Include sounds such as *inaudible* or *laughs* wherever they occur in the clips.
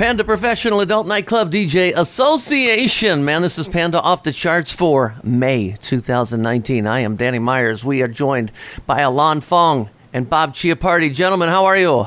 Panda Professional Adult Nightclub DJ Association. Man, this is Panda off the charts for May 2019. I am Danny Meyers. We are joined by Ilan Fong and Bob Chiappardi. Gentlemen, how are you?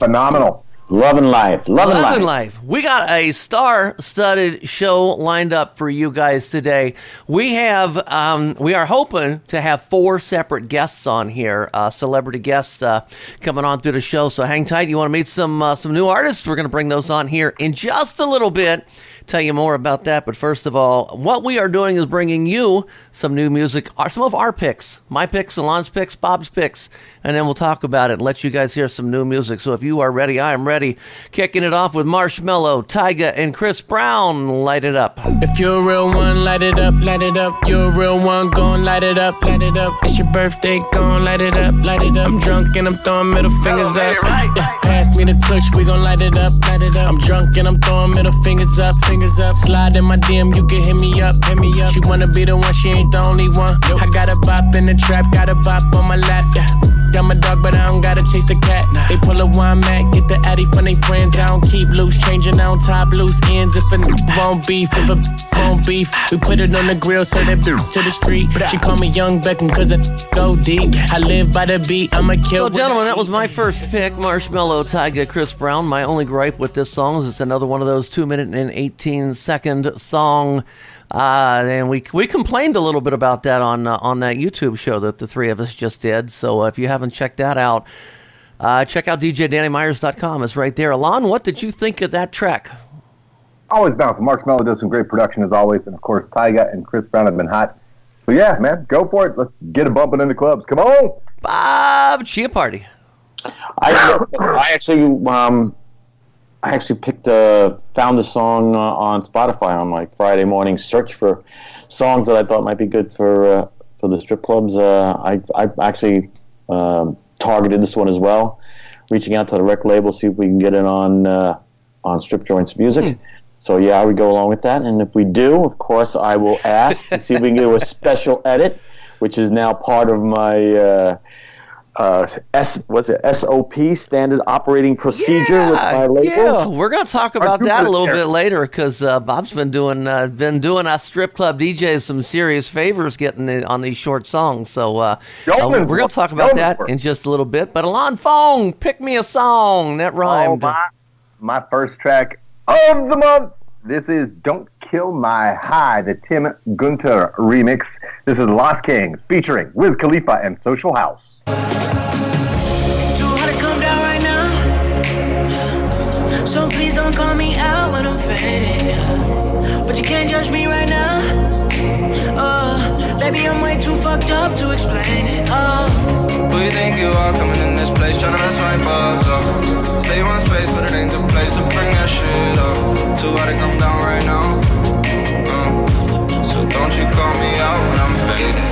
Phenomenal. Loving life. Loving, Loving life. life. We got a star-studded show lined up for you guys today. We have, um, we are hoping to have four separate guests on here, uh, celebrity guests uh, coming on through the show. So hang tight. You want to meet some uh, some new artists? We're going to bring those on here in just a little bit. Tell you more about that. But first of all, what we are doing is bringing you some new music, some of our picks, my picks, Ilan's picks, Bob's picks, and then we'll talk about it and let you guys hear some new music. So if you are ready, I am ready. Kicking it off with Marshmello, Tyga, and Chris Brown. Light it up. If you're a real one, light it up, light it up. You're a real one, gon' light it up, light it up. It's your birthday, gon' light it up, light it up. I'm drunk and I'm throwing middle fingers up. Yeah, pass me the clutch, we gon' light it up, light it up. I'm drunk and I'm throwing middle fingers up, fingers up. Slide in my DM, you can hit me up, hit me up. She wanna be the one, she ain't the only one. I got a bop in the trap, got a bop on my lap, yeah. Got my dog, but I don't gotta chase the cat. They pull a wine mat, get the addy from they friends. I don't keep loose, changing on top loose ends. If a n- won't beef, if a won't beef, we put it on the grill, so that to the street. She call me Young Beckham, cause it go deep. I live by the beat, I'ma kill. So, with gentlemen, that was my first pick Marshmello, Tyga, Chris Brown. My only gripe with this song is it's another one of those 2 minute and 18 second song. Uh, and we we complained a little bit about that on uh, on that YouTube show that the three of us just did. So uh, if you haven't checked that out, uh, check out DJDannyMeyers.com. It's right there. Ilan, what did you think of that track? Always bouncing. Marshmello does some great production as always, and of course Tyga and Chris Brown have been hot. So yeah, man, go for it. Let's get it bumping in the clubs. Come on. Bob Chiappardi. I, I actually um, I actually picked uh, found the song uh, on Spotify on like Friday morning. Search for songs that I thought might be good for uh, for the strip clubs. Uh, I I actually um, targeted this one as well, reaching out to the record label see if we can get it on uh, on Strip Joints Music. So yeah, I would go along with that, and if we do, of course, I will ask to see if we can do a *laughs* special edit, which is now part of my. Uh, S what's it SOP standard operating procedure with my labels. Yeah, we're going to talk about that a little there. bit later because uh, Bob's been doing uh, been doing us strip club DJs some serious favors getting the, on these short songs. So uh, uh, we're gonna talk about that in just a little bit. But Ilan Fong, pick me a song that Oh, rhymed. my, my first track of the month. This is "Don't Kill My High," the Tim Gunter remix. This is Lost Kings featuring Wiz Khalifa and Social House. So please don't call me out when I'm faded. But you can't judge me right now. Uh, baby, I'm way too fucked up to explain it. Uh, Who you think you are coming in this place trying to mess my buzz up? Say you want space, but it ain't the place to bring that shit up. Too hard to come down right now. Uh, so don't you call me out when I'm faded.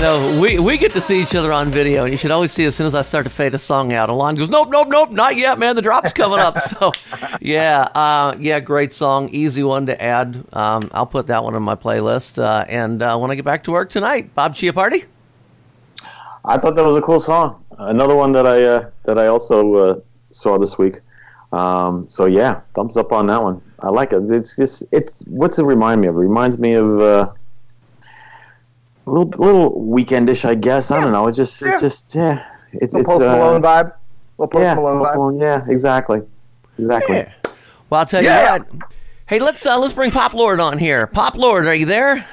You know, we, we get to see each other on video, and you should always see as soon as I start to fade a song out. Ilan goes, nope, nope, nope, not yet, man. The drop's coming up. *laughs* So, yeah, uh, yeah, great song, easy one to add. Um, I'll put that one on my playlist. Uh, and uh, when I get back to work tonight, Bob Chiappardi. I thought that was a cool song. Another one that I uh, that I also uh, saw this week. Um, so yeah, thumbs up on that one. I like it. It's just it's what's it remind me of? It reminds me of uh, a little little weekendish, I guess. I don't know. It's just it's just yeah. It's Little it's Post uh, vibe. Little Post yeah, Malone Post vibe. Malone, yeah, exactly, exactly. Yeah. Well, I'll tell Yeah. you what. Hey, let's uh, let's bring Pop Lord on here. Pop Lord, are you there?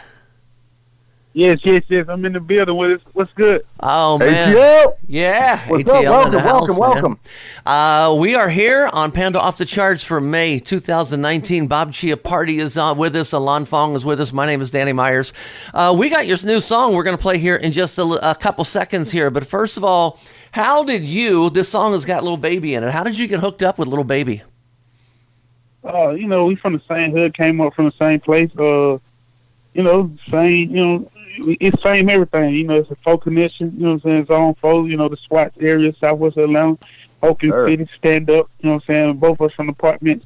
Yes, yes, yes. I'm in the building with us. What's good? Oh man, ATL. yeah. What's ATL up? Welcome, house, welcome, man. Uh, we are here on Panda Off the Charts for May 2019. Bob Chiappardi is uh, with us. Ilan Fong is with us. My name is Danny Meyers. Uh, we got your new song we're going to play here in just a, a couple seconds here. But first of all, how did you? This song has got Lil Baby in it. How did you get hooked up with Lil Baby? Uh, you know, we from the same hood, came up from the same place. Uh, you know, same. You know, it's same everything. You know, it's a folk connection. You know, what I'm saying it's on folk. You know, the SWAT area, Southwest Atlanta, Oakland Sure. City, stand up. You know, what I'm saying both of us from apartments.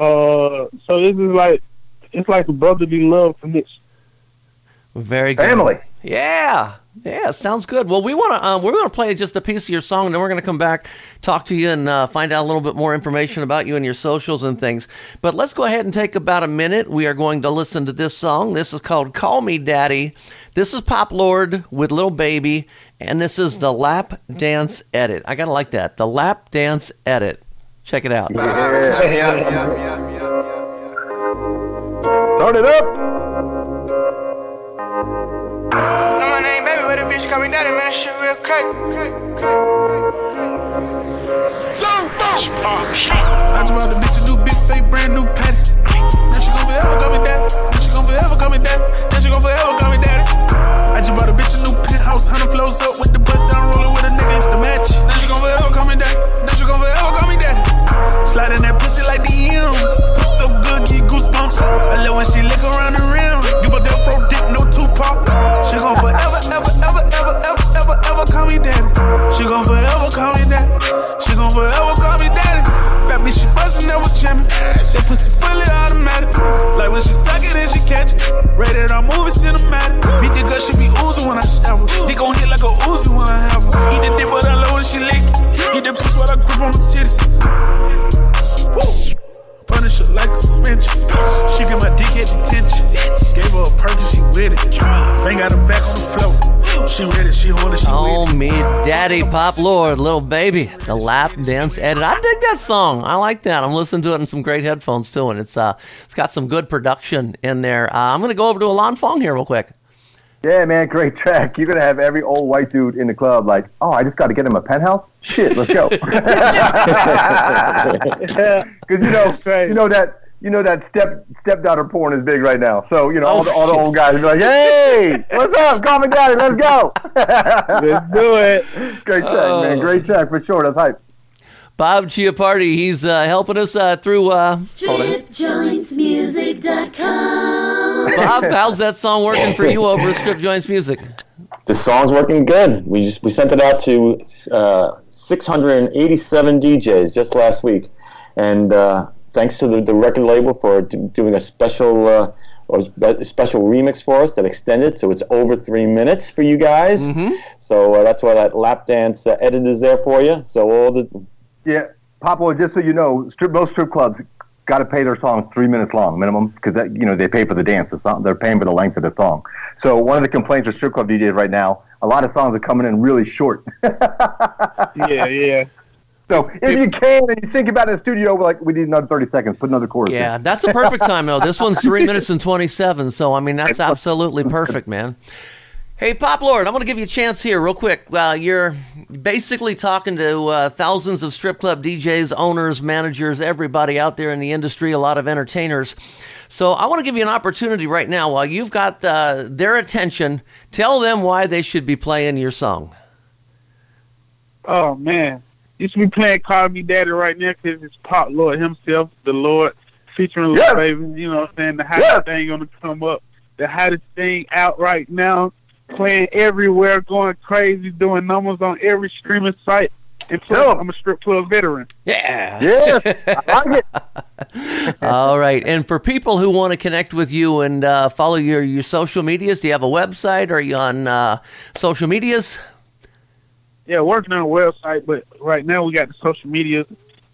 Uh, so this is like it's like a brotherly love connection. Very good. Family. Yeah, yeah, sounds good. Well, we want to um, we're going to play just a piece of your song, and then we're going to come back, talk to you, and uh, find out a little bit more information about you and your socials and things. But let's go ahead and take about a minute. We are going to listen to this song. This is called "Call Me Daddy." This is Pop Lord with Lil Baby, and this is the lap dance edit. I gotta like that. The lap dance edit. Check it out. Turn it up. Know my name, baby, with a bitch call me daddy, man, that shit real crack. I just bought the bitch a new big fake brand new patty. Now she gon' forever call me daddy. Now she gon' forever call me daddy. Now she gon' forever call me daddy. I just bought a bitch a new penthouse, hundred flows up with the bust down, rolling with a nigga, it's the match. Now she gon' forever call me daddy. Now she gon' forever call me daddy. Sliding that pussy like the M's. Pussy so good, get goosebumps. I love when she lick around the rim. Give a dick, no Tupac. She gon' forever, ever, ever, ever, ever, ever, ever call me daddy. She gon' forever call me daddy. She gon' forever call me daddy. That bitch, she She with it, she hold it, she Oh, with it. me daddy, Pop Lord, Lil Baby, the lap dance edit. I dig that song. I like that. I'm listening to it in some great headphones too, and it's uh, it's got some good production in there. Uh, I'm gonna go over to Ilan Fong here real quick. Yeah, man, great track. You're gonna have every old white dude in the club like, oh, I just got to get him a penthouse. Shit, let's go. *laughs* *laughs* *laughs* Because you know, you know that you know that step stepdaughter porn is big right now. So you know all the all the old guys are like, hey, what's up? Call me daddy. Let's go. *laughs* Let's do it. great track, man. Great track for sure. That's hype. Bob Chiappardi, he's uh, helping us uh, through. Uh, hold on. StripJointsMusic.com. *laughs* Bob, how's that song working for you over at Strip Joints Music? The song's working good. We just we sent it out to uh, 687 DJs just last week, and uh, thanks to the, the record label for d- doing a special uh, or spe- special remix for us that extended, so it's over three minutes for you guys. So uh, that's why that lap dance uh, edit is there for you. So all the Yeah, Papa. Just so you know, strip most strip clubs got to pay their songs three minutes long minimum because that you know they pay for the dance. The song, they're paying for the length of the song. So one of the complaints with strip club DJs right now, a lot of songs are coming in really short. *laughs* Yeah, yeah. So if you can and you think about it in the studio, we're like we need another thirty seconds. Put another chorus. in. Yeah, that's the perfect time though. This one's three *laughs* minutes and twenty-seven, so I mean that's absolutely perfect, man. Hey, Pop Lord, I'm going to give you a chance here, real quick. Uh, you're basically talking to uh, thousands of strip club DJs, owners, managers, everybody out there in the industry, a lot of entertainers. So I want to give you an opportunity right now while you've got uh, their attention. Tell them why they should be playing your song. Oh man, you should be playing "Call Me Daddy" right now because it's Pop Lord himself, the Lord, featuring Lil Baby. You know what I'm saying? The hottest Yes. thing gonna come up. the hottest thing out right now, playing everywhere, going crazy, doing numbers on every streaming site. And plus, Dope. I'm a strip club veteran. Yeah. Yeah. *laughs* I like it. All right. And for people who want to connect with you and uh, follow your, your social medias, do you have a website? Are you on uh, social medias? Yeah, working on a website, but right now we got the social media.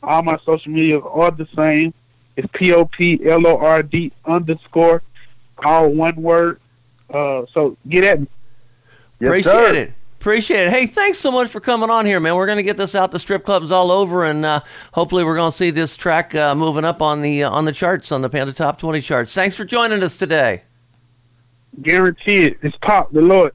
All my social media are the same. It's P O P L O R D underscore, all one word. Uh, so get at me. Yes, Appreciate sir. it. Appreciate it. Hey, thanks so much for coming on here, man. We're going to get this out to strip clubs all over, and uh, hopefully, we're going to see this track uh, moving up on the uh, on the charts on the Panda Top 20 charts. Thanks for joining us today. Guaranteed, it. It's pop the Lord.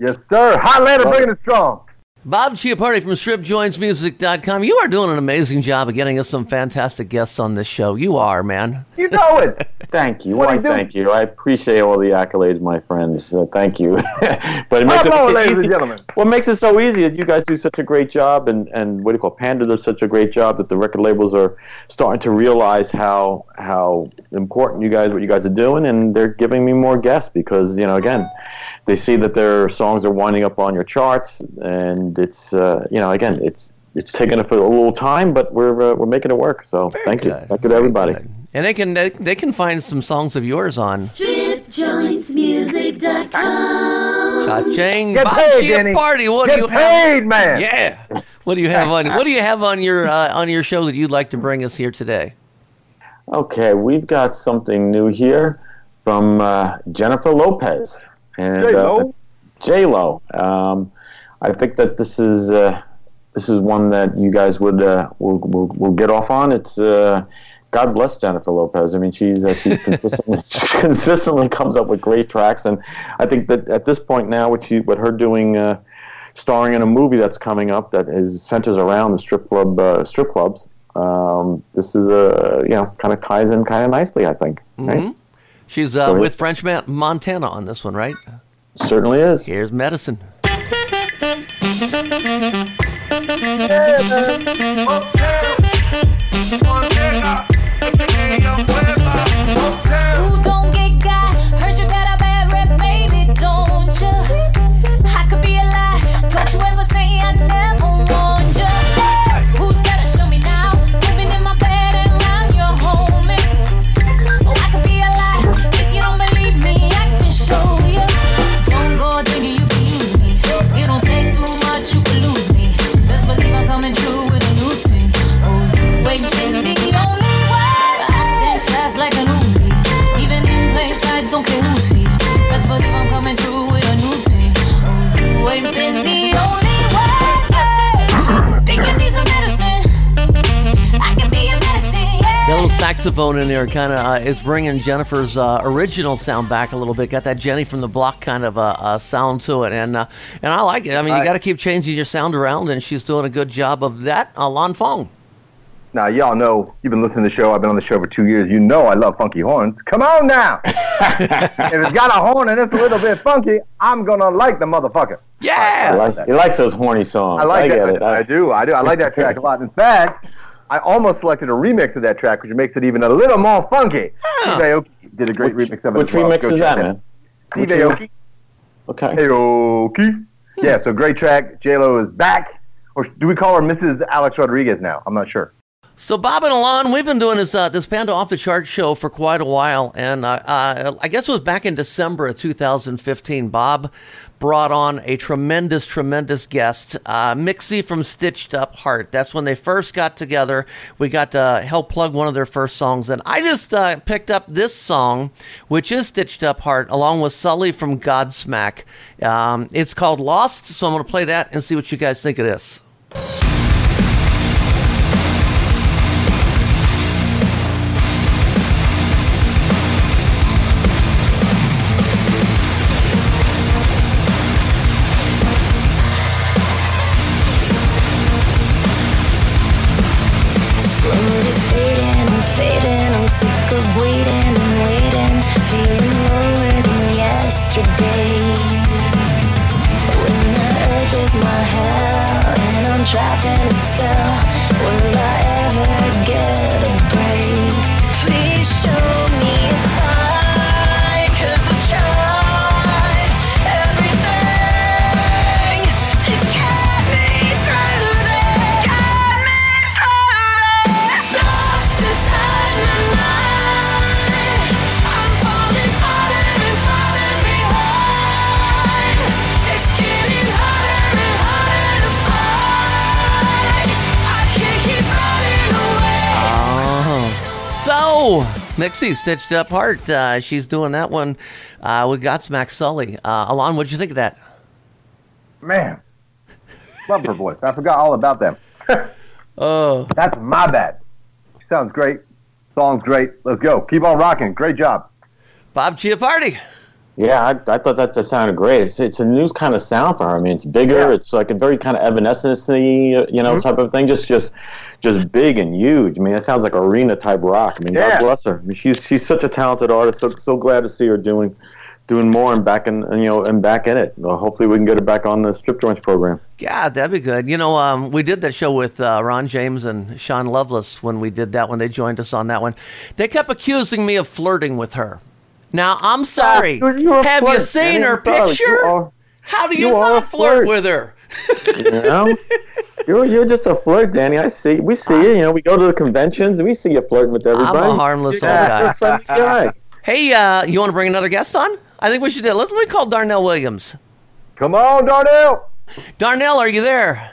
Yes, sir. Highlander bringing it strong. Bob Chiappardi from StripJointsMusic.com. You are doing an amazing job of getting us some fantastic guests on this show. You are, man. You know it. *laughs* Thank you. Why, you thank you. I appreciate all the accolades, my friends. Thank you. *laughs* but it makes Bravo, it ladies and easy. gentlemen. What makes it so easy is you guys do such a great job, and, and what do you call it, Panda does such a great job that the record labels are starting to realize how how important you guys what you guys are doing, and they're giving me more guests because you know again they see that their songs are winding up on your charts, and it's uh, you know again it's it's taken a, a little time, but we're uh, we're making it work. So thank you, thank you to everybody. And they can they, they can find some songs of yours on StripJointsMusic.com. Cha-ching. Get paid, Danny. Chiappardi. What Get do you paid, have? man. Yeah. What do you have on What do you have on your uh, on your show that you'd like to bring us here today? Okay, we've got something new here from uh, Jennifer Lopez and J-Lo? J Lo. Um, I think that this is uh, this is one that you guys would uh, will, will, will get off on. It's uh, God bless Jennifer Lopez. I mean, she's uh, she *laughs* consistently, consistently comes up with great tracks, and I think that at this point now, with she with her doing. Uh, starring in a movie that's coming up that is centers around the strip club uh, strip clubs. Um, this is a you know kind of ties in kind of nicely, I think. Right? She's uh, Sorry. with French Montana on this one, right? Certainly is. Here's medicine. Ooh, there kind of uh, is bringing Jennifer's uh, original sound back a little bit. Got that Jenny from the Block kind of uh, uh, sound to it, and uh, and I like it. I mean, you got to keep changing your sound around, and she's doing a good job of that. Uh, Lan Fong. Now, y'all know, you've been listening to the show. I've been on the show for two years. You know I love funky horns. Come on now. *laughs* if it's got a horn and it's a little bit funky, I'm going to like the motherfucker. Yeah. I Yeah. like, he likes those horny songs. I like get that. it. I, do. I do. I like that track a lot. In fact, I almost selected a remix of that track, which makes it even a little more funky. Steve Aoki did a great Which, remix of it. which well. remix Go is that, man? Steve? Aoki. Okay. Aoki. Hmm. Yeah, so great track. J Lo is back, or do we call her Mrs. Alex Rodriguez now? I'm not sure. So Bob and Ilan, we've been doing this uh, this Panda Off the Chart show for quite a while, and uh, uh, I guess it was back in December of 2015. Bob brought on a tremendous, tremendous guest, uh, Mixi from Stitched Up Heart. That's when they first got together. We got to help plug one of their first songs, and I just uh, picked up this song, which is Stitched Up Heart, along with Sully from Godsmack. Um, it's called Lost, so I'm going to play that and see what you guys think of this. Mixi stitched up heart. Uh, she's doing that one uh, with Godsmack Sully. Uh, Ilan, what'd you think of that? Man, love her voice. I forgot all about them. *laughs* Oh, That's my bad. Sounds great. Song's great. Let's go. Keep on rocking. Great job. Bob Chiappardi. Yeah, I, I thought that just sounded great. It's, it's a new kind of sound for her. I mean, it's bigger. Yeah. It's like a very kind of evanescence-y, you know, type of thing. Just, just, just big and huge. I mean, it sounds like arena type rock. I mean, Yeah. God bless her. I mean, she's she's such a talented artist. So so glad to see her doing, doing more and back in, and, you know, and back in it. Well, hopefully, we can get her back on the strip joints program. Yeah, that'd be good. You know, um, we did that show with uh, Ron James and Sean Lovelace when we did that one. They joined us on that one. They kept accusing me of flirting with her. Now, I'm sorry. you're- you're a Have you seen her Sorry. You picture? are- How do you, you are not flirt flirt. with her? You know, *laughs* you're you're just a flirt, Danny. I see. We see you. You know, we go to the conventions. We see you flirting with everybody. I'm a harmless old guy. you're a friendly guy. Hey, uh, you want to bring another guest on? I think we should do it. Let's let me call Darnell Williams. Come on, Darnell. Darnell, are you there?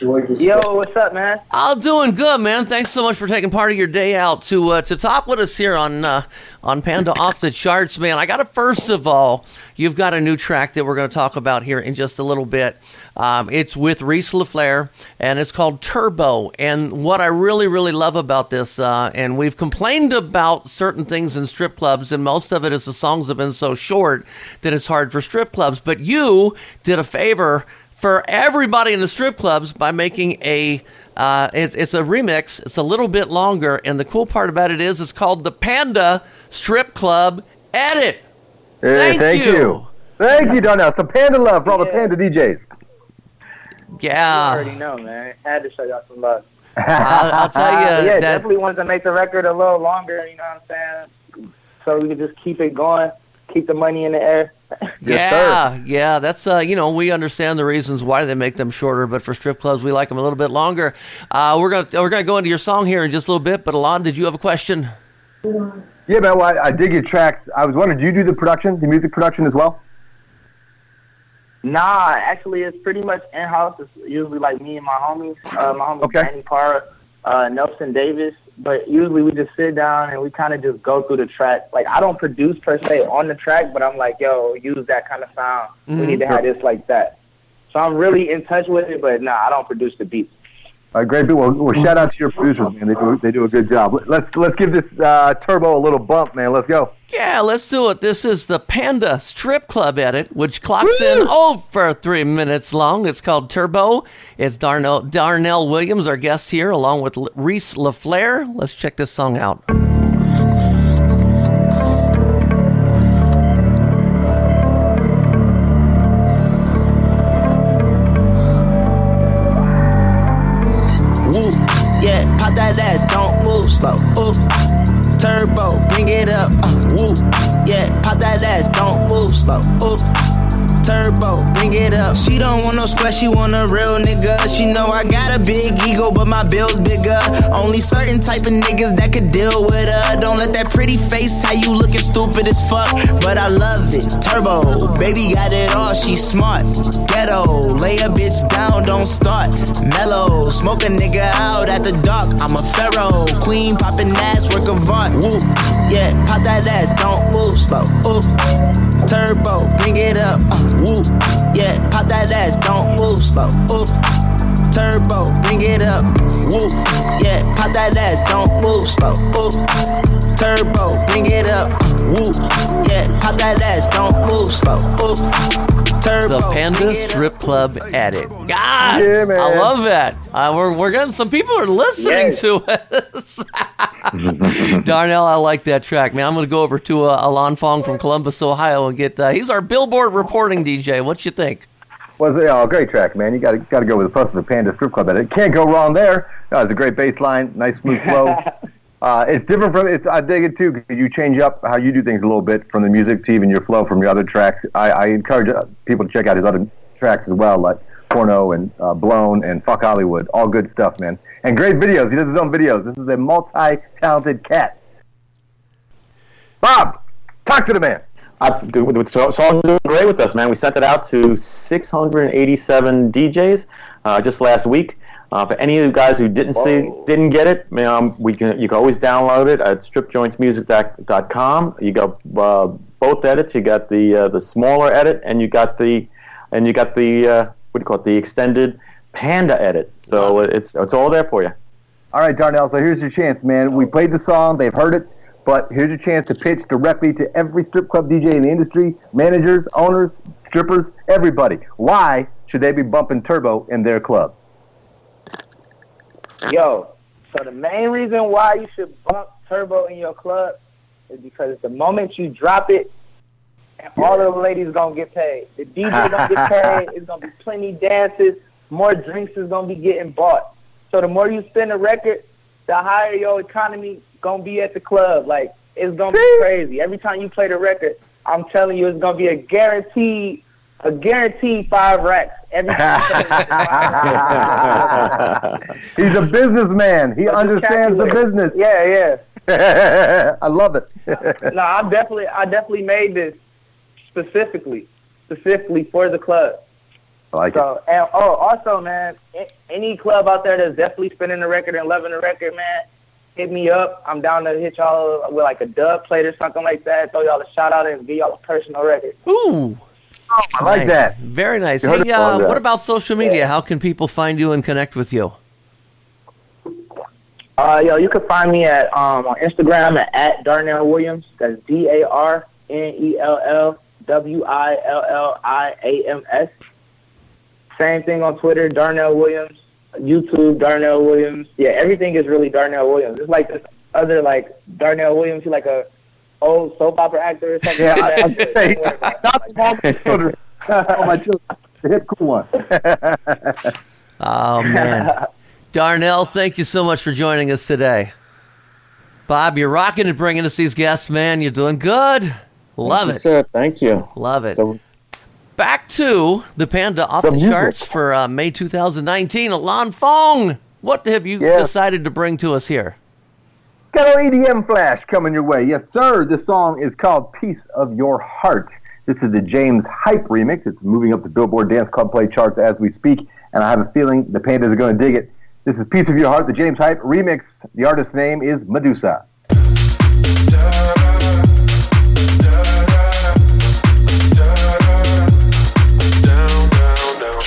Yo, what's up, man? I'm doing good, man. Thanks so much for taking part of your day out to uh, to talk with us here on uh, on Panda Off the Charts, man. I got to first of all, you've got a new track that we're going to talk about here in just a little bit. Um, it's with Reese LaFlare, and it's called Turbo. And what I really, really love about this, uh, and we've complained about certain things in strip clubs, and most of it is the songs have been so short that it's hard for strip clubs. But you did a favor for everybody in the strip clubs by making a uh, it's, it's a remix. It's a little bit longer, and the cool part about it is it's called the Panda Strip Club Edit. Hey, Thank you. you. Thank you, Darnell. Some panda love for all the panda DJs. You Yeah, already know, man. I Had to show y'all some love. I'll, I'll tell *laughs* you yeah, that. definitely wanted to make the record a little longer. You know what I'm saying? So we could just keep it going, keep the money in the air. yeah, yeah, that's uh, you know, we understand the reasons why they make them shorter, but for strip clubs, we like them a little bit longer. Uh, we're gonna we're gonna go into your song here in just a little bit. But Ilan, did you have a question? Yeah, man. Well, I, I dig your tracks. I was wondering, do you do the production, the music production as well? Nah, actually, it's pretty much in house. It's usually like me and my homies, uh, my homie Okay. Danny Parra, uh, Nelson Davis. But usually we just sit down and we kind of just go through the track. Like I don't produce per se on the track, but I'm like, yo, use that kind of sound. We mm-hmm. need to have this like that. So I'm really in touch with it, but nah, I don't produce the beats. Great. Well, well, shout out to your producers, man. They do they do a good job. Let's let's give this uh, turbo a little bump, man. Let's go. Yeah, let's do it. This is the Panda Strip Club edit, which clocks in over three minutes long. It's called Turbo. It's Darnell, Darnell Williams, our guest here, along with Reese LaFlare. Let's check this song out. Bring it up. Uh, woo, yeah, pop that ass, don't move slow. Ooh, turbo, bring it up. She don't want no square, she want a real nigga. She know I got a big ego, but my bill's bigger. Only certain type of niggas that could deal with her. Don't let that pretty face, how you looking stupid as fuck. But I love it. Turbo, baby got it all, she smart. Ghetto, lay a bitch down, don't start. Mellow, smoke a nigga out at the dark. I'm a pharaoh, queen popping ass, work of art. Woo, yeah, pop that ass, don't move slow. Ooh, turbo, bring it up. Uh, woo, yeah, pop that ass, don't move slow. Ooh, turbo, bring it up. Woo, yeah, pop that ass, don't move slow. Ooh, turbo, bring it up. Uh, woo, yeah, pop that ass, don't move slow. Ooh, turbo, The Panda bring it up. Strip Club edit. God, Yeah. I love that. Uh, we're, we're getting some people are listening Yes. to *laughs* us. *laughs* Darnell, I like that track, man. I'm going to go over to uh, Ilan Fong from Columbus, Ohio, and get. Uh, he's our Billboard reporting DJ. What you think? Was it oh, great track, man. You got to got to go with the plus of the Panda Strip Club. It can't go wrong there. No, it's a great bass line, nice smooth flow. *laughs* uh, it's different from it's. I dig it too. 'cause you change up how you do things a little bit from the music to even your flow from your other tracks. I, I encourage uh, people to check out his other tracks as well, like Porno and uh, Blown and Fuck Hollywood. All good stuff, man. And great videos. He does his own videos. This is a multi-talented cat. Bob, talk to the man. I, the, the so- song's doing great with us, man. We sent it out to 687 DJs uh, just last week. Uh, for any of you guys who didn't see, didn't get it, um, we can you can always download it at stripjointsmusic.com. You got uh, both edits. You got the uh, the smaller edit, and you got the and you got the uh, what do you call it? The extended Panda edit. So it's it's all there for you. All right, Darnell. So here's your chance, man. We played the song. They've heard it. But here's your chance to pitch directly to every strip club DJ in the industry, managers, owners, strippers, everybody. Why should they be bumping Turbo in their club? Yo, so the main reason why you should bump turbo in your club is because the moment you drop it, and all the ladies are gonna get paid. The DJ gonna get *laughs* paid. It's gonna be plenty dances. More drinks is gonna be getting bought. So the more you spend a record, the higher your economy gonna be at the club. Like it's gonna be crazy. Every time you play the record, I'm telling you, it's gonna be a guaranteed, a guaranteed five racks. Every time. you play the record. He's a businessman. He So understands the business. Yeah, yeah. *laughs* I love it. *laughs* no, I definitely, I definitely made this specifically, specifically for the club. I like so, and oh, also, man, any club out there that's definitely spinning the record and loving the record, man, hit me up. I'm down to hit y'all with like a dub plate or something like that. Throw y'all a shout out and give y'all a personal record. Ooh. I like Nice. that. Very nice. You heard Hey, it on uh, what about social media? How can people find you and connect with you? Uh, yo, you can find me at um on Instagram at, at Darnell Williams. That's D A R N E L L W I L L I A M S. Same thing on Twitter, Darnell Williams. YouTube, Darnell Williams. Yeah, everything is really Darnell Williams. It's like this other like Darnell Williams. He's like a old soap opera actor or something Yeah, I- like that. *laughs* Not all *laughs* oh, my children. All my children. The hip cool one. *laughs* Oh, man. Darnell, thank you so much for joining us today. Bob, you're rocking and bringing us these guests, man. You're doing good. Love Thank you, it. sir. Thank you. Love it. So, Back to the Panda off The the, charts for uh, May 2019. Ilan Fong, what have you decided to bring to us here? Got our EDM flash coming your way. Yes, sir. This song is called Piece of Your Heart. This is the James Hype remix. It's moving up the Billboard Dance Club Play charts as we speak, and I have a feeling the Pandas are going to dig it. This is Piece of Your Heart, the James Hype remix. The artist's name is Meduza.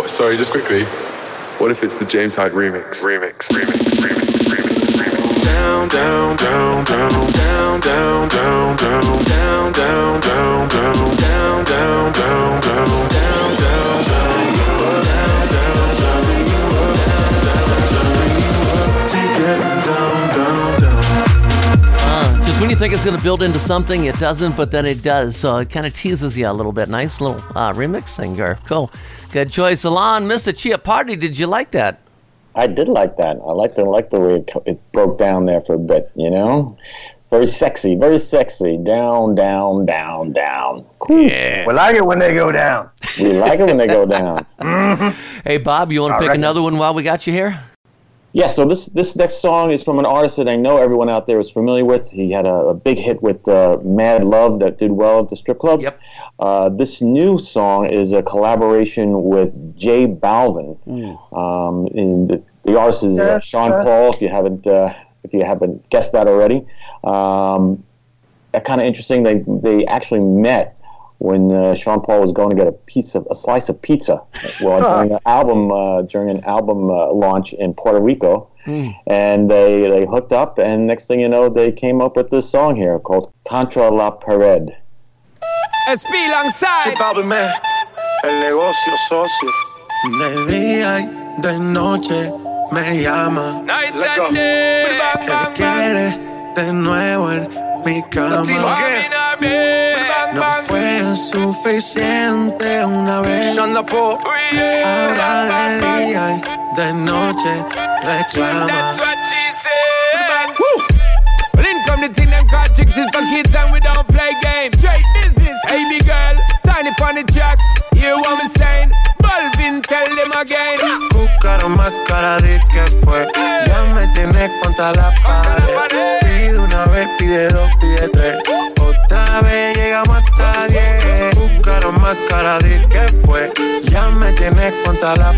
What? Sorry, just quickly. What if it's the James Hyde remix? Remix. down, down, down, down, down, down, down, down, down, down, down, down, down, down, down, down, down, down, down, when you think it's going to build into something, it doesn't, but then it does. So it kind of teases you a little bit. Nice little uh, remix singer. Cool. Good choice. Ilan, Mr. Chiappardi, did you like that? I did like that. I liked the, like the way it, it broke down there for a bit. You know, very sexy, very sexy. Down, down, down, down. Yeah. We like it when they go down. We like it when they go down. *laughs* Hey, Bob, you want to pick reckon. another one while we got you here? Yeah, so this this next song is from an artist that I know everyone out there is familiar with. He had a, a big hit with uh, Mad Love that did well at the strip club. Yep. Uh, this new song is a collaboration with J Balvin. Um, and the, the artist is uh, Sean. Paul. If you haven't uh, if you haven't guessed that already, um, kind of interesting. They they actually met when uh, Sean Paul was going to get a piece of a slice of pizza well, *laughs* during an album uh, during an album uh, launch in Puerto Rico, and they they hooked up. And next thing you know, they came up with this song here called "Contra la Pared." SP alongside. man, el negocio socio. De día y de noche me llama. Night Let go. and day. Que quiere de nuevo en mi cama. Suficiente una vez. Ahora de día y de noche reclama. Come the thing them called tricks is for kids and we don't play games. Straight business, hey big girl, tiny the track. Hear what me saying? Balvin, tell them again. Buscar más cara de que fue. Ya me tienes contra la pared. Pide una vez, pide dos, pide tres. Otra vez llegamos hasta diez. Buscaron más cara de que fue. Ya me tienes contra la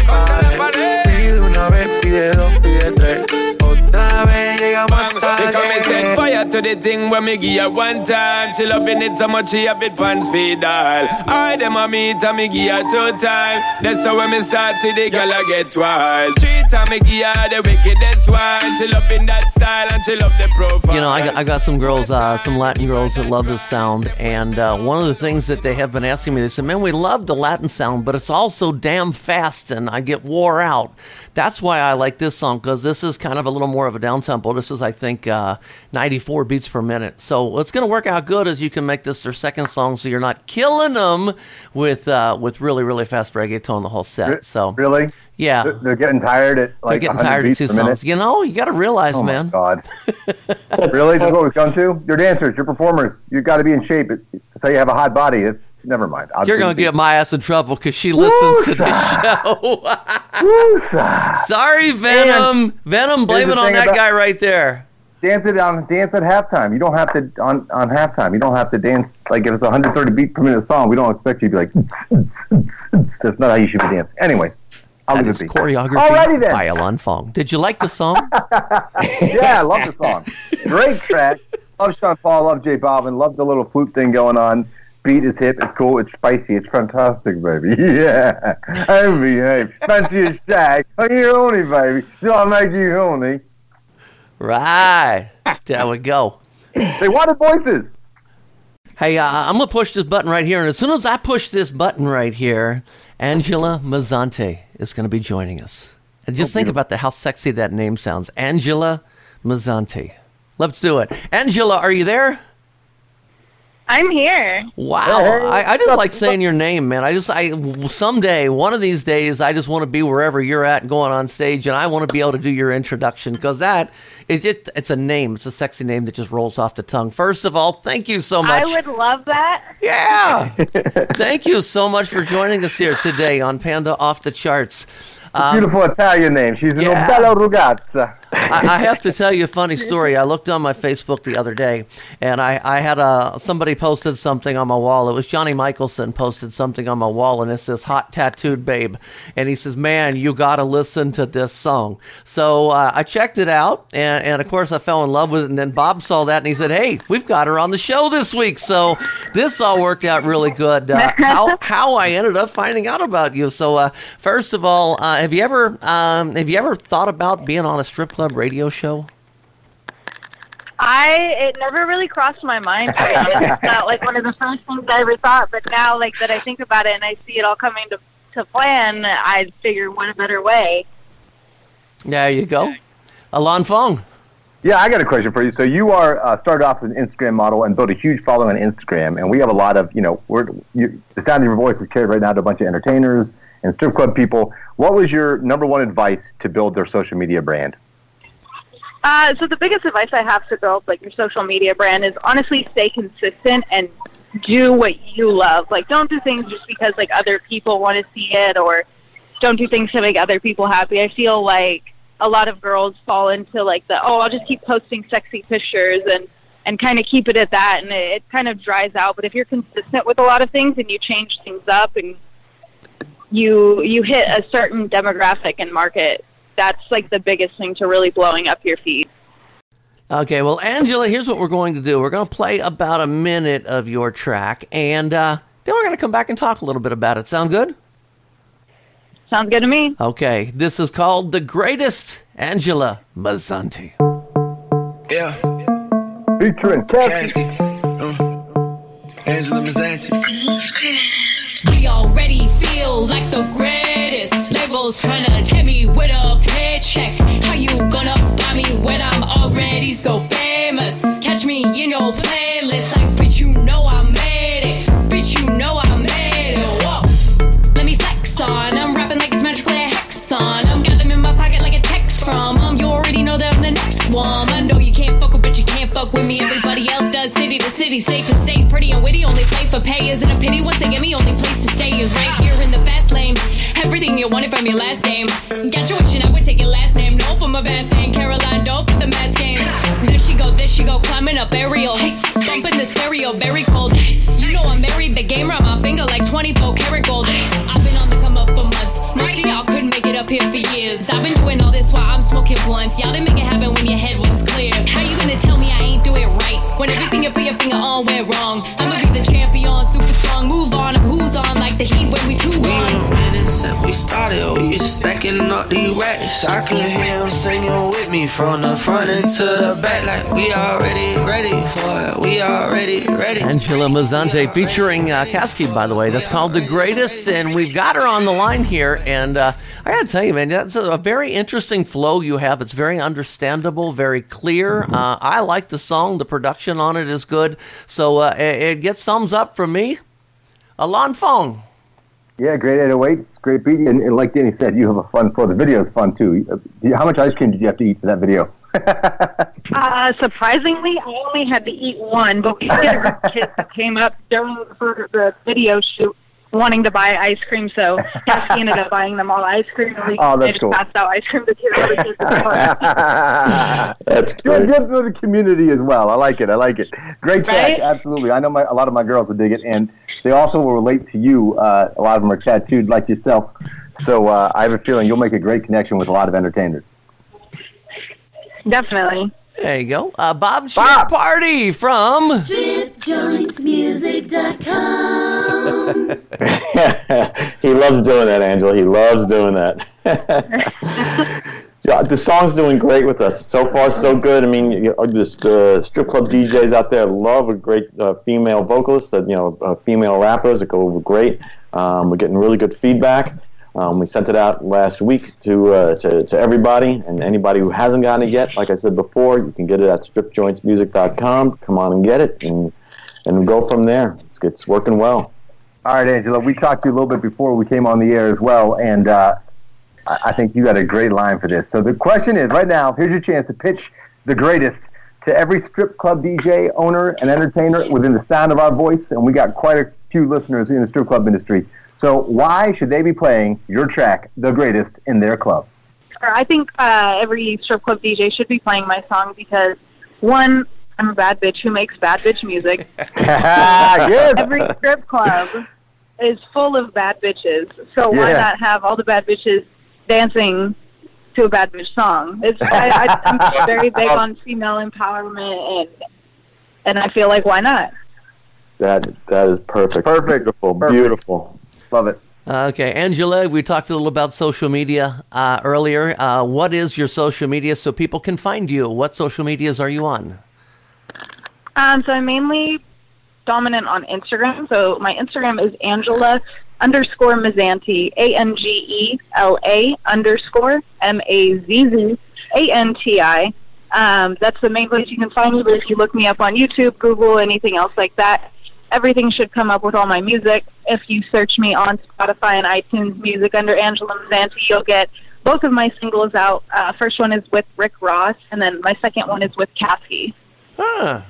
pared. Pide una vez, pide dos, pide tres. And set fire to the thing when me give her one time. She loving it so much she have it pants feed all. I a meet and me give her two time. That's how when me start see the girl I get wild. Three time me give her the wickedest one. She loving that style and she love the profile. You know, I got, I got some girls, uh, some Latin girls that love this sound, and uh, one of the things that they have been asking me, they said, "Man, we love the Latin sound, but it's also damn fast, and I get wore out." That's why I like this song because this is kind of a little more of a down tempo. This is, I think, uh, 94 beats per minute. So it's going to work out good as you can make this their second song, so you're not killing them with uh, with really really fast reggaeton the whole set. So Really? yeah, They're, they're getting tired at like they're getting 100 tired of two songs. You know, you got to realize, Oh man. God. *laughs* really? That's what we've come to? You're dancers, you're performers. You've got to be in shape. It's how you have a hot body. It's, never mind. I'll You're gonna get my ass in trouble because she listens to the show. *laughs* Sorry, Venom. Venom, blame it on that about- guy right there. Dance it on dance at halftime. You don't have to on on halftime. You don't have to dance like if it's a 130 beat per minute song. We don't expect you to be like. That's not how you should be dancing. Anyway, I'll That is be. choreography Alrighty then. by Ilan Fong. Did you like the song? *laughs* yeah, I love the song. Great track. Love Sean Paul. Love J Balvin. Love the little flute thing going on. Beat is hip. It's cool. It's spicy. It's fantastic, baby. *laughs* Yeah. I behave. Fancy a shag. Oh, you honey, baby. So I'll make you horny? right. There we go. Hey, They wanted voices. Hey, uh, I'm gonna push this button right here, and as soon as I push this button right here, Angela Mazzanti is gonna be joining us. And just think about that, how sexy that name sounds, Angela Mazzanti. Let's do it. Angela, are you there? I'm here. Wow, I, I just like *laughs* saying your name, man. I just, I someday, one of these days, I just want to be wherever you're at, going on stage, and I want to be able to do your introduction because that is just, it's a name, it's a sexy name that just rolls off the tongue. First of all, thank you so much. I would love that. Yeah. *laughs* Thank you so much for joining us here today on Panda Off the Charts. Um, Beautiful Italian name. She's an yeah. bella ragazza. I, I have to tell you a funny story. I looked on my Facebook the other day, and I, I had a somebody posted something on my wall. It was Johnny Michelson posted something on my wall, and it says "hot tattooed babe," and he says, "Man, you got to listen to this song." So uh, I checked it out, and, and of course I fell in love with it. And then Bob saw that, and he said, "Hey, we've got her on the show this week." So this all worked out really good. Uh, how how I ended up finding out about you. So uh, first of all, uh, have you ever um, have you ever thought about being on a strip club radio show? I it never really crossed my mind. To be honest. It's not like one of the first things I ever thought, but now like that I think about it and I see it all coming to to plan, I figure what a better way. There you go. Ilan Fong. Yeah, I got a question for you. So you are uh, started off as an Instagram model and built a huge following on Instagram, and we have a lot of you know, we're you, the sound of your voice is carried right now to a bunch of entertainers and strip club people. What was your number one advice to build their social media brand? Uh, so the biggest advice I have to build like your social media brand is honestly stay consistent and do what you love. Like don't do things just because like other people want to see it or don't do things to make other people happy. I feel like a lot of girls fall into like the oh I'll just keep posting sexy pictures and and kind of keep it at that and it, it kind of dries out. But if you're consistent with a lot of things and you change things up and you you hit a certain demographic and market, that's like the biggest thing to really blowing up your feed. Okay, well, Angela, here's what we're going to do. We're going to play about a minute of your track, and uh, then we're going to come back and talk a little bit about it. Sound good? Sounds good to me. Okay, this is called The Greatest Angela Mazzanti. Yeah. Featuring Casky. Uh, Angela Mazzanti. We already feel like the greatest. Labels trying to tempt me with a paycheck. How you gonna buy me when I'm already so famous? Catch me in your playlist, like city, state to state, pretty and witty, only play for pay. Isn't a pity once they get me, only place to stay is right here in the fast lane. Everything you wanted from your last name. Got you wishing I would take your last name. Nope, I'm a bad thing. Caroline Dope at the Mets game. There she go, there she go, climbing up aerial. Bumping the stereo, very cold. You know I'm married, the game around my finger like 24 karat gold. I've been on the come up for months. Most of y'all couldn't it up here for years. I've been doing all this while I'm smoking blunts. Y'all didn't make it happen when your head was clear. How you gonna tell me I ain't do it right? When everything you put your finger on went wrong. I'ma be the champion, super strong. Move on, who's on like the heat when we two on. Winning since we started, we just stacking up these racks. I can hear them singing with me from the front into the back, like we already ready for it. We already ready. Angela Mazzanti featuring uh, Kasky, by the way. That's called The Greatest, and we've got her on the line here. And uh, I got to tell you, man, that's a, a very interesting flow you have. It's very understandable, very clear. Uh, I like the song. The production on it is good. So uh, it, it gets thumbs up from me. Ilan Fong. Yeah, great 808. A great beat. And, and like Danny said, you have a fun flow. The video is fun too. Uh, How much ice cream did you have to eat for that video? *laughs* Uh, surprisingly, I only had to eat one, but we did have kids that came up during for the video shoot wanting to buy ice cream, so Cassie ended up buying them all ice cream. And we Oh, that's just cool. passed out ice cream to kids. the kids at the party. That's good. Good for the community as well. I like it. I like it. Great track. Right? Absolutely. I know my, a lot of my girls will dig it, and they also will relate to you. Uh, a lot of them are tattooed like yourself. So uh, I have a feeling you'll make a great connection with a lot of entertainers. Definitely. There you go. Uh, Bob, Bob. Party from. StripJointsMusic.com. *laughs* he loves doing that, Angela. He loves doing that. *laughs* yeah, the song's doing great with us. So far, so good. I mean, you know, the uh, strip club DJs out there love a great uh, female vocalist. Uh, you know, uh, female rappers that go over great. Um, we're getting really good feedback. Um, we sent it out last week to, uh, to to everybody, and anybody who hasn't gotten it yet, like I said before, you can get it at stripjointsmusic.com. Come on and get it, and and go from there. It's, it's working well. All right, Angela. We talked to you a little bit before we came on the air as well, and uh, I I think you got a great line for this. So the question is, right now, here's your chance to pitch the greatest to every strip club DJ, owner, and entertainer within the sound of our voice, and we got quite a few listeners in the strip club industry. So why should they be playing your track, the greatest, in their club? Or I think uh, every strip club DJ should be playing my song because one, I'm a bad bitch who makes bad bitch music. *laughs* *laughs* Every strip club is full of bad bitches, so why Yeah. not have all the bad bitches dancing to a bad bitch song? It's I, I, I'm *laughs* very big on female empowerment, and and I feel like why not? That that is perfect. Perfect. Beautiful. Beautiful. Love it. Okay, Angela, we talked a little about social media uh, earlier. Uh, what is your social media so people can find you? What social medias are you on? Um, so I'm mainly dominant on Instagram. So my Instagram is Angela underscore Mazzanti, A N G E L A underscore M A Z Z A N T I. Um, that's the main place you can find me. But if you look me up on YouTube, Google, anything else like that, everything should come up with all my music. If you search me on Spotify and iTunes Music under Angela Mazzanti, you'll get both of my singles out. Uh, first one is with Rick Ross, and then my second one is with Cassie. Huh.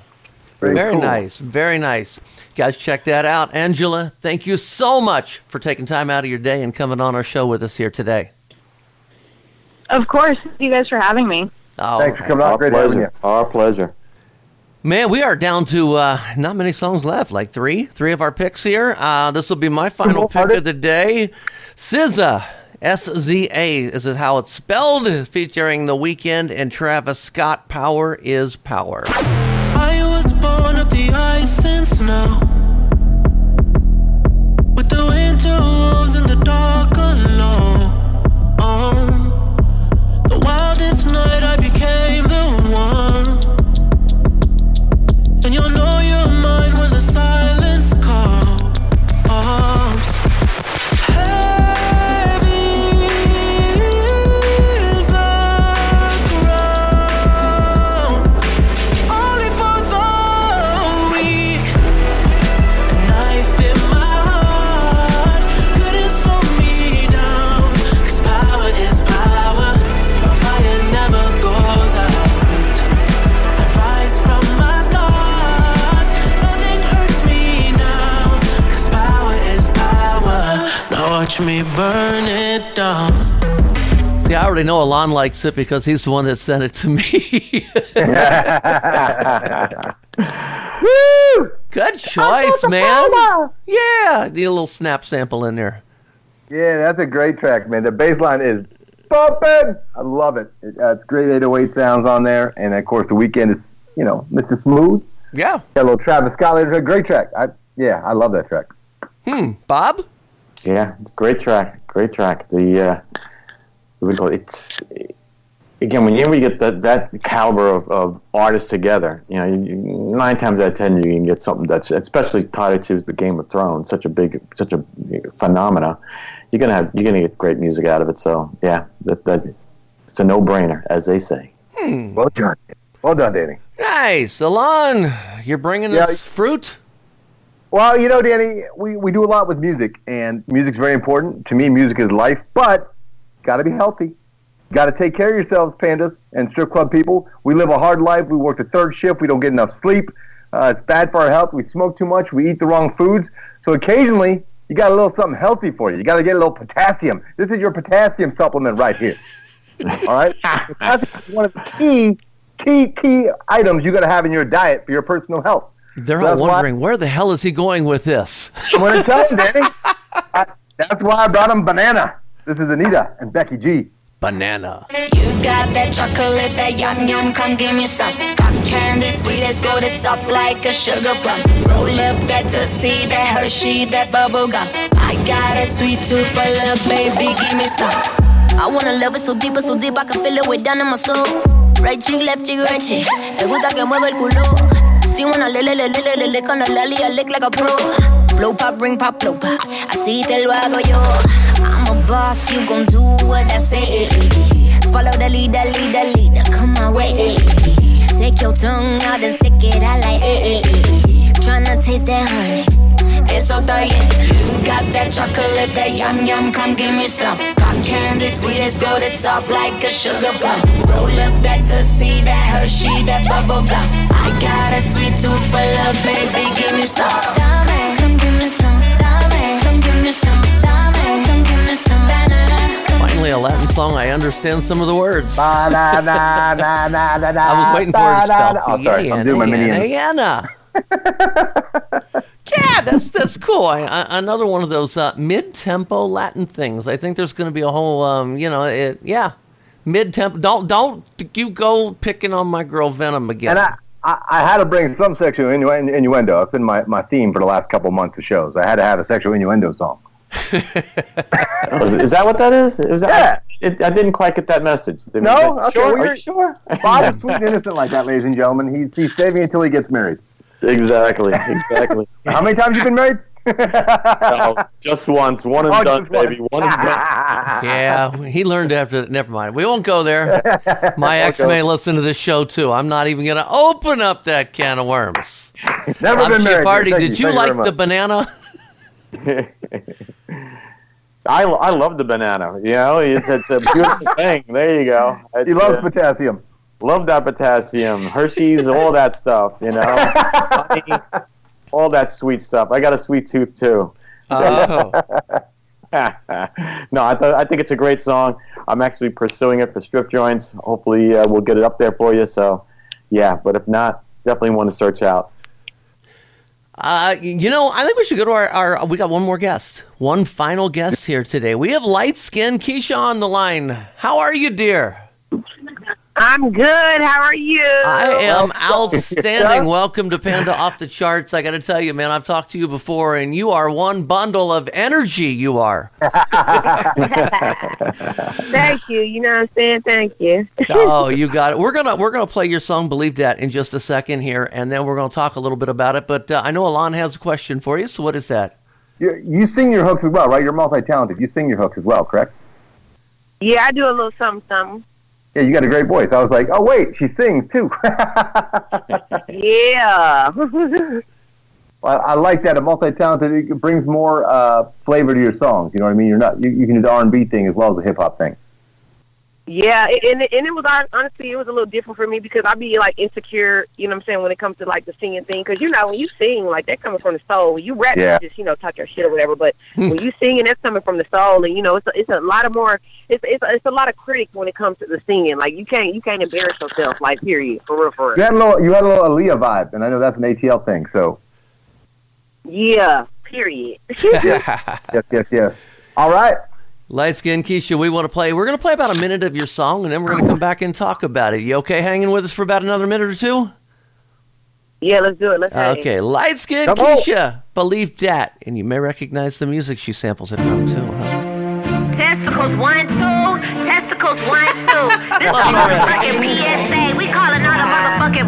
Very Very, cool. nice. Very nice. Guys, check that out. Angela, thank you so much for taking time out of your day and coming on our show with us here today. Of course. Thank you guys for having me. Oh, Thanks for coming on. Our Great having pleasure. Our pleasure. Man, we are down to uh, not many songs left, like three, three of our picks here. Uh, this will be my final pick of the day. SZA, S Z A, is it how it's spelled? Featuring The Weeknd and Travis Scott. Power is power. I was born of the ice and snow. Watch me burn it down. See, I already know Ilan likes it because he's the one that sent it to me. *laughs* Woo! Good choice, man. Yeah, need a little snap sample in there. Yeah, that's a great track, man. The bass line is bumping. I love it. it uh, it's great 808 sounds on there, and of course the Weeknd is, you know, Mr. Smooth. Yeah. Got a little Travis Scott. It's a great track. I yeah, I love that track. Hmm. Bob? Yeah, great track. Great track. The uh, what we call it? it's again when you ever get that that caliber of, of artists together, you know, you, you, nine times out of ten you can get something that's especially tied to the Game of Thrones, such a big, such a phenomena. You're gonna have you're gonna get great music out of it. So yeah, that, that it's a no brainer, as they say. Hmm. Well done. Well done, Danny. Nice. Ilan, you're bringing Yeah. us fruit? Well, you know, Danny, we, we do a lot with music, and music's very important. To me, music is life, but got to be healthy. Got to take care of yourselves, pandas and strip club people. We live a hard life. We work the third shift. We don't get enough sleep. Uh, it's bad for our health. We smoke too much. We eat the wrong foods. So occasionally, you got a little something healthy for you. You got to get a little potassium. This is your potassium supplement right here. *laughs* All right? Potassium is one of the key, key, key items you got to have in your diet for your personal health. They're So all that's why- wondering where the hell is he going with this? I'm going to tell you, Danny. *laughs* I, that's why I brought him banana. This is Anitta and Becky G. Banana. You got that chocolate, that yum yum, come give me some. Cotton candy, sweet as gold, it's soft like a sugar plum. Roll up that tootsie, that Hershey, that bubble gum. I got a sweet tooth for love, baby, give me some. I wanna love it so deep, so deep, I can feel it way down in my soul. Right cheek, left cheek, right cheek. Te gusta que mueva el culo. Wanna le le le le le le le con la lali, I lick like a pro. Blow pop, ring pop, blow pop. Así te lo hago yo. I'm a boss, you gon' do what I say. Follow the leader, leader, leader, come my way. Take your tongue out and stick it out like eh, eh, eh. Tryna taste that honey. It's so thirsty. You got that chocolate, that yum yum, come give me some. Cotton candy, sweet as gold, it's soft like a sugar plum. Roll up that tootsie, that Hershey, that bubble gum. I got a sweet tooth for love, baby, give me some. Dame, come give me some. Dame, come give me some. Dame, come give me some. Finally, a Latin song. I understand some of the words. Ba, da, da, da, da, da, da, I was waiting for it to da, da, spell. Oh, sorry. I'm doing my mini. Diana. *laughs* yeah, that's that's cool. I, I, another one of those uh, mid-tempo Latin things. I think there's going to be a whole, um, you know, it, yeah, mid-tempo. Don't don't you go picking on my girl Venom again. And I, I, I had to bring some sexual innu- innuendo. It's been my, my theme for the last couple months of shows. I had to have a sexual innuendo song. *laughs* Is, that what that is? It was, Yeah. I, it, I didn't quite get that message. They- No? Okay, sure? well, Are you sure? Bob is *laughs* sweet and innocent like that, ladies and gentlemen. He's, he's saving until he gets married. Exactly. Exactly. How many times you been married? No, just once. One and Oh, done, just once. baby. One and done. *laughs* yeah, he learned after. Never mind. We won't go there. *laughs* My ex Okay. may listen to this show too. I'm not even going to open up that can of worms. Never I'm been married. Party, Thank did you. you Thank you like the banana? *laughs* I, I love the banana. You know, it's, it's a beautiful thing. There you go. It's, He loves uh, potassium. Love that potassium, Hershey's, all that stuff. You know, honey, all that sweet stuff. I got a sweet tooth too. Oh. *laughs* no, I, th- I think it's a great song. I'm actually pursuing it for strip joints. Hopefully, uh, we'll get it up there for you. So, yeah, but if not, definitely want to search out. Uh, you know, I think we should go to our, our. We got one more guest, one final guest here today. We have light skin Keisha on the line. How are you, dear? I'm good. How are you? I am outstanding. *laughs* Welcome to Panda Off the Charts. I got to tell you, man, I've talked to you before, and you are one bundle of energy. You are. *laughs* Thank you. You know what I'm saying? Thank you. *laughs* oh, you got it. We're gonna we're gonna play your song "Believe That" in just a second here, and then we're gonna talk a little bit about it. But uh, I know Ilan has a question for you. So what is that? You, you sing your hooks as well, right? You're multi-talented. You sing your hooks as well, correct? Yeah, I do a little something, something. Yeah, you got a great voice. I was like, oh wait, she sings too. *laughs* Yeah. I, I like that. A multi-talented it brings more uh, flavor to your songs. You know what I mean? You're not you, you can do the R and B thing as well as the hip hop thing. Yeah, and and it was hon- honestly it was a little different for me because I'd be like insecure, you know what I'm saying, when it comes to like the singing thing. Because you know when you sing like that coming from the soul. When you rap, Yeah. you just you know talk your shit or whatever. But *laughs* when you singing, that's coming from the soul, and you know it's a, it's a lot of more. It's it's a, it's a lot of critics when it comes to the singing. Like you can't you can't embarrass yourself. Like period, for real, for You real. had a little, you had a little Aaliyah vibe, and I know that's an ATL thing. So Yeah, period. *laughs* yes, yes, yes. All right. Light skin Keisha, we want to play. We're going to play about a minute of your song, and then we're going to come back and talk about it. You okay hanging with us for about another minute or two? yeah, let's do it. Let's hang. Okay, light skin Come on. Keisha, believe that, and you may recognize the music she samples it from too. Huh? Testicles one, two. Testicles one, two. *laughs* This is Love it already. motherfucking PSA.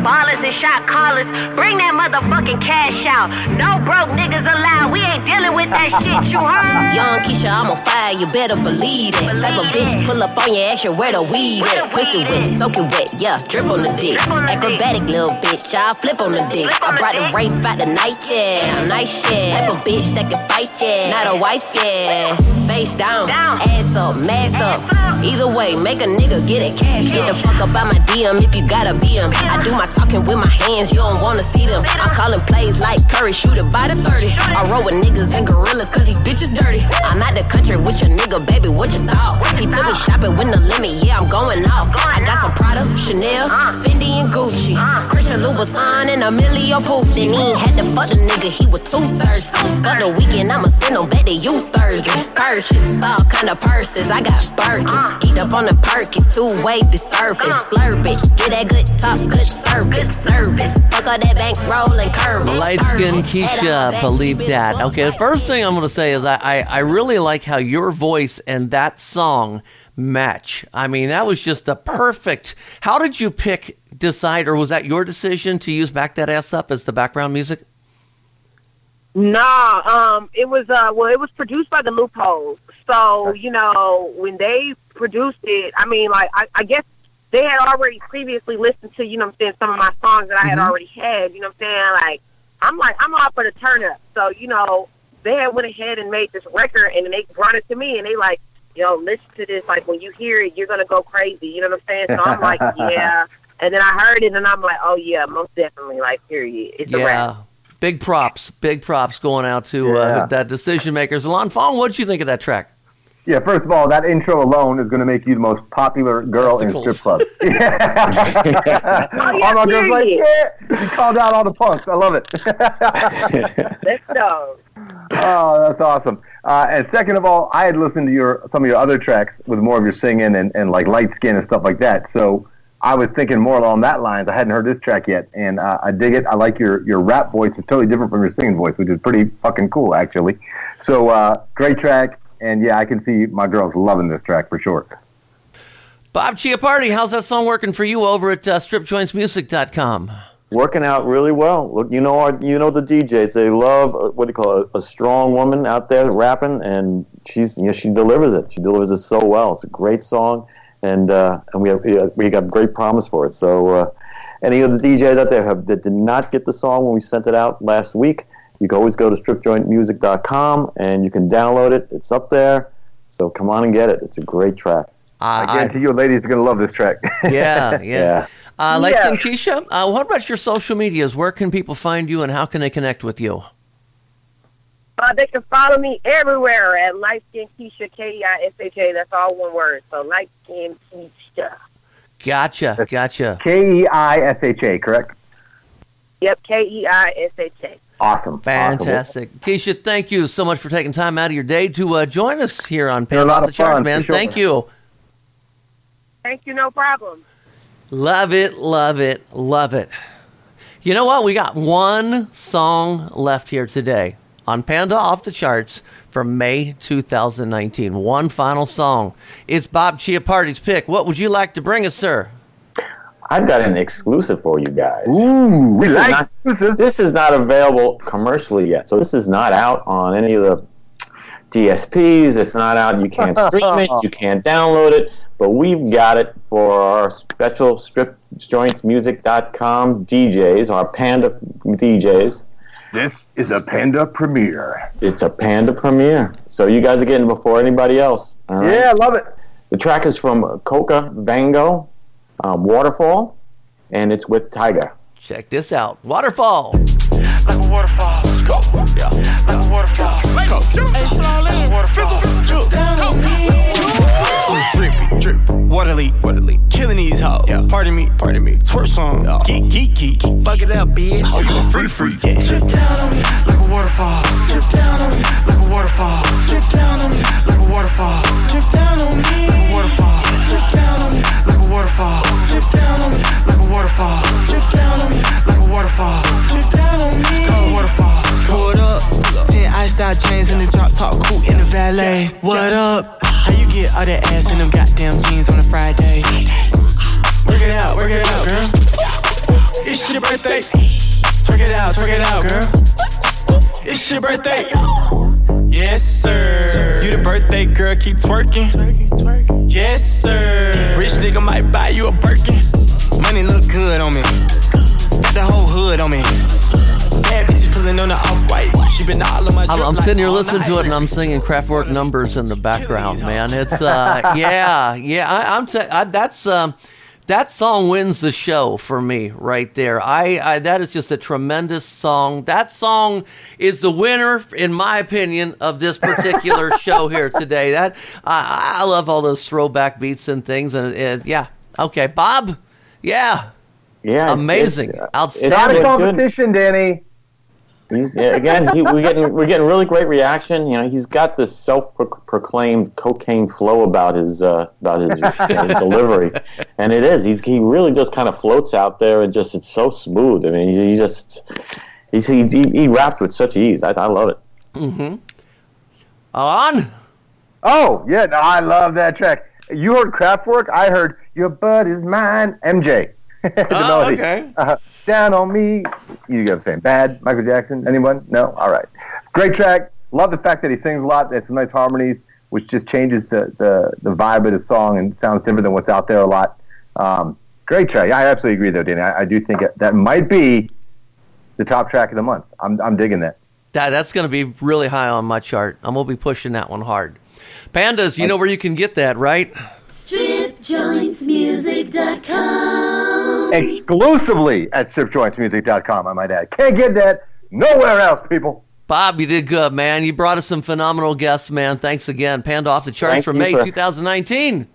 Ballers and shot callers. Bring that motherfucking cash out. No broke niggas allowed. We ain't dealing with that shit, you heard? Young Keisha, I'm on fire, you better believe it. Type of bitch, pull up on your ass, you where the weed at. Pussy wet, soak it wet, yeah, drip on the dick. Acrobatic little bitch, I'll flip on the dick. I brought the rape out the night, yeah, nice shit. Type of bitch that can fight, yeah, not a wife, yeah. Face down, ass up, mask up. Either way, make a nigga get it cash. Get the fuck up out my DM if you gotta be him. I do my talking with my hands, you don't wanna see them. I'm calling plays like Curry, shoot it by the 30. I roll with niggas and gorillas cause these bitches dirty. I'm out the country with your nigga, baby, what you thought? He took me shopping with no limit, yeah, I'm going off. I got some Prada, Chanel, Fendi and Gucci. Christian Louboutin and Emilio Pucci. Then he ain't had to fuck the nigga, he was too thirsty. But the weekend, I'ma send him back to you Thursday. Purchase all kind of purses, I got Birkins. Eat up on the Perkins, two wavy surface. Slurp it, get that good top, good service. Nervous, fuck all that bank roll and curve. Light skin Keisha, believe that. Okay, the first thing I'm going to say is I, I, I really like how your voice and that song match. I mean, that was just a perfect. How did you pick, decide, or was that your decision to use Back That Ass Up as the background music? Nah, um, it was uh, well, it was produced by the Loopholes. So you know, when they produced it, I mean, like, I, I guess they had already previously listened to, you know, what I'm saying some of my songs that I had Mhm. already had. You know, what I'm saying like, I'm like, I'm all for the turn up. So you know, they had went ahead and made this record, and they brought it to me, and they like, yo, listen to this. Like when you hear it, you're gonna go crazy. You know what I'm saying? So I'm like, *laughs* yeah. And then I heard it, and I'm like, oh yeah, most definitely. Like, period. It's a rap. Big props, big props going out to uh, Yeah. that decision makers. Ilan Fong, what did you think of that track? Yeah, first of all, that intro alone is going to make you the most popular girl in strip clubs. all my girls like, yeah. You called out all the punks. I love it. *laughs* *laughs* Let's go. oh, that's awesome. Uh, and second of all, I had listened to your some of your other tracks with more of your singing and, and like light skin and stuff like that. So I was thinking more along that lines. I hadn't heard this track yet, and uh, I dig it. I like your your rap voice. It's totally different from your singing voice, which is pretty fucking cool, actually. So uh, great track, and yeah, I can see my girls loving this track for sure. Bob Chiappardi, how's that song working for you over at uh, stripjointsmusic.com? working out really well. Look, you know our, you know the DJs. They love uh, what do you call it, a strong woman out there rapping, and she's you know, she delivers it. She delivers it so well. It's a great song, and uh, and we have we have- we got great promise for it. So uh, any of the DJs out there have, that did not get the song when we sent it out last week, you can always go to stripjointmusic.com and you can download it. It's up there. So come on and get it. It's a great track. I guarantee you, ladies are going to love this track. *laughs* Yeah, yeah. Yeah. Uh, Light Yeah. Skin Keisha, uh, what about your social medias? Where can people find you and how can they connect with you? Uh, they can follow me everywhere at Light Skin Keisha, K E I S H A. That's all one word. So Light Skin Keisha. Gotcha, gotcha. K E I S H A, correct? Yep, K E I S H A. Awesome. Fantastic. Keisha, thank you so much for taking time out of your day to uh, join us here on Been a Pan Off the of fun, Charts, man. sure. Thank you. Thank you, no problem. Love it, love it, love it. You know what? We got one song left here today on Panda Off the Charts for May 2019. One final song. It's Bob Chiappardi's pick. What would you like to bring us, sir? I've got an exclusive for you guys. Ooh, we This is like not- This is not available commercially yet, so this is not out on any of the DSPs. It's not out. You can't *laughs* stream it. You can't download it. But we've got it for our special strip stripjointsmusic.com DJs, our Panda DJs. This is a Panda premiere. It's a Panda premiere, so you guys are getting it before anybody else. Right? Yeah, I love it. The track is from Coca Vango, um, Waterfall, and it's with Tyga. Check this out. Waterfall. Like a waterfall. Let's go. Yeah. Like a waterfall. Let's go. Hey, flawless. Fizzle. Down. Drippy, drip, waterly, waterly, killing these hoes. Yeah. Pardon me, pardon me, twerk song. Yeah. Geek, geek, geek, fuck it up, bitch. Oh, you a free, free, yeah. Drip down on me like a waterfall. Drip down on me like a waterfall. Drip down on me 10 chains in the drop top coupe in the valet. What up? How you get all that ass in them goddamn jeans on a Friday? Work it out, work it out, girl. It's your birthday. Twerk it out, twerk it out, girl. It's your birthday. Yes, sir. You the birthday girl, keep twerking. Yes, sir. Rich nigga might buy you a Birkin. Money look good on me. Got the whole hood on me. Bad bitches pulling on the off white. She been all of my I'm, I'm sitting here all listening to it, and I'm singing Kraftwerk numbers in the background. Man, it's uh, yeah, yeah. I, I'm t- I, that's um, that song wins the show for me right there. I, I that is just a tremendous song. That song is the winner, in my opinion, of this particular *laughs* show here today. That I, I love all those throwback beats and things, and it, yeah, okay, Bob, yeah, Yeah, amazing, it's, uh, outstanding. it's good. Competition, Danny. He's, again, he, we're getting we're getting really great reaction. You know, he's got this self-proclaimed cocaine flow about his uh, about his, his *laughs* delivery, and it is. He's he really just kind of floats out there and just it's so smooth. I mean, he, he just he's, he he he rapped with such ease. I, I love it. Mm-hmm. On. Oh yeah, no, I love that track. You heard Kraftwerk. I heard Your butt Is Mine. MJ. *laughs* Oh, melody. okay. Uh, down on me. You get what I'm saying? Bad. Michael Jackson. Anyone? No. All right. Great track. Love the fact that he sings a lot. It's some nice harmonies, which just changes the, the, the vibe of the song and sounds different than what's out there a lot. Um, great track. I absolutely agree, though, Danny. I, I do think it, that might be the top track of the month. I'm, I'm digging that. That that's going to be really high on my chart. I'm going to be pushing that one hard. Pandas, you know where you can get that, right? StripJointsMusic.com. Exclusively at stripjointsmusic.com, I might add. Can't get that nowhere else, people. Bob, you did good, man. You brought us some phenomenal guests, man. Thanks again. Panda off the charts Thank for May for- 2019.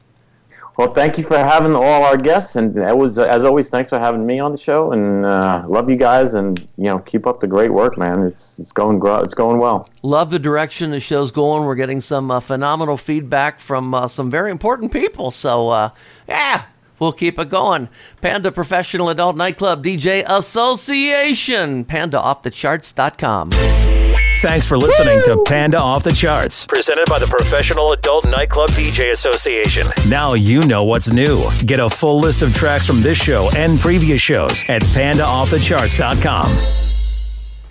Well, thank you for having all our guests, and it was as always. Thanks for having me on the show, and uh, love you guys, and you know, keep up the great work, man. It's it's going it's going well. Love the direction the show's going. We're getting some uh, phenomenal feedback from uh, some very important people. So, uh, yeah, we'll keep it going. Panda Professional Adult Nightclub DJ Association. PandaOffTheCharts.com. Thanks for listening to Panda Off the Charts, presented by the Professional Adult Nightclub DJ Association. Now you know what's new. Get a full list of tracks from this show and previous shows at pandaoffthecharts.com.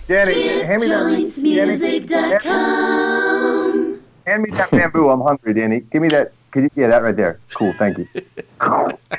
Danny, hand me that. StripJointsMusic.com. Hand me that bamboo. I'm hungry, Danny. Give me that. Could you, yeah, that right there. Cool. Thank you. *laughs*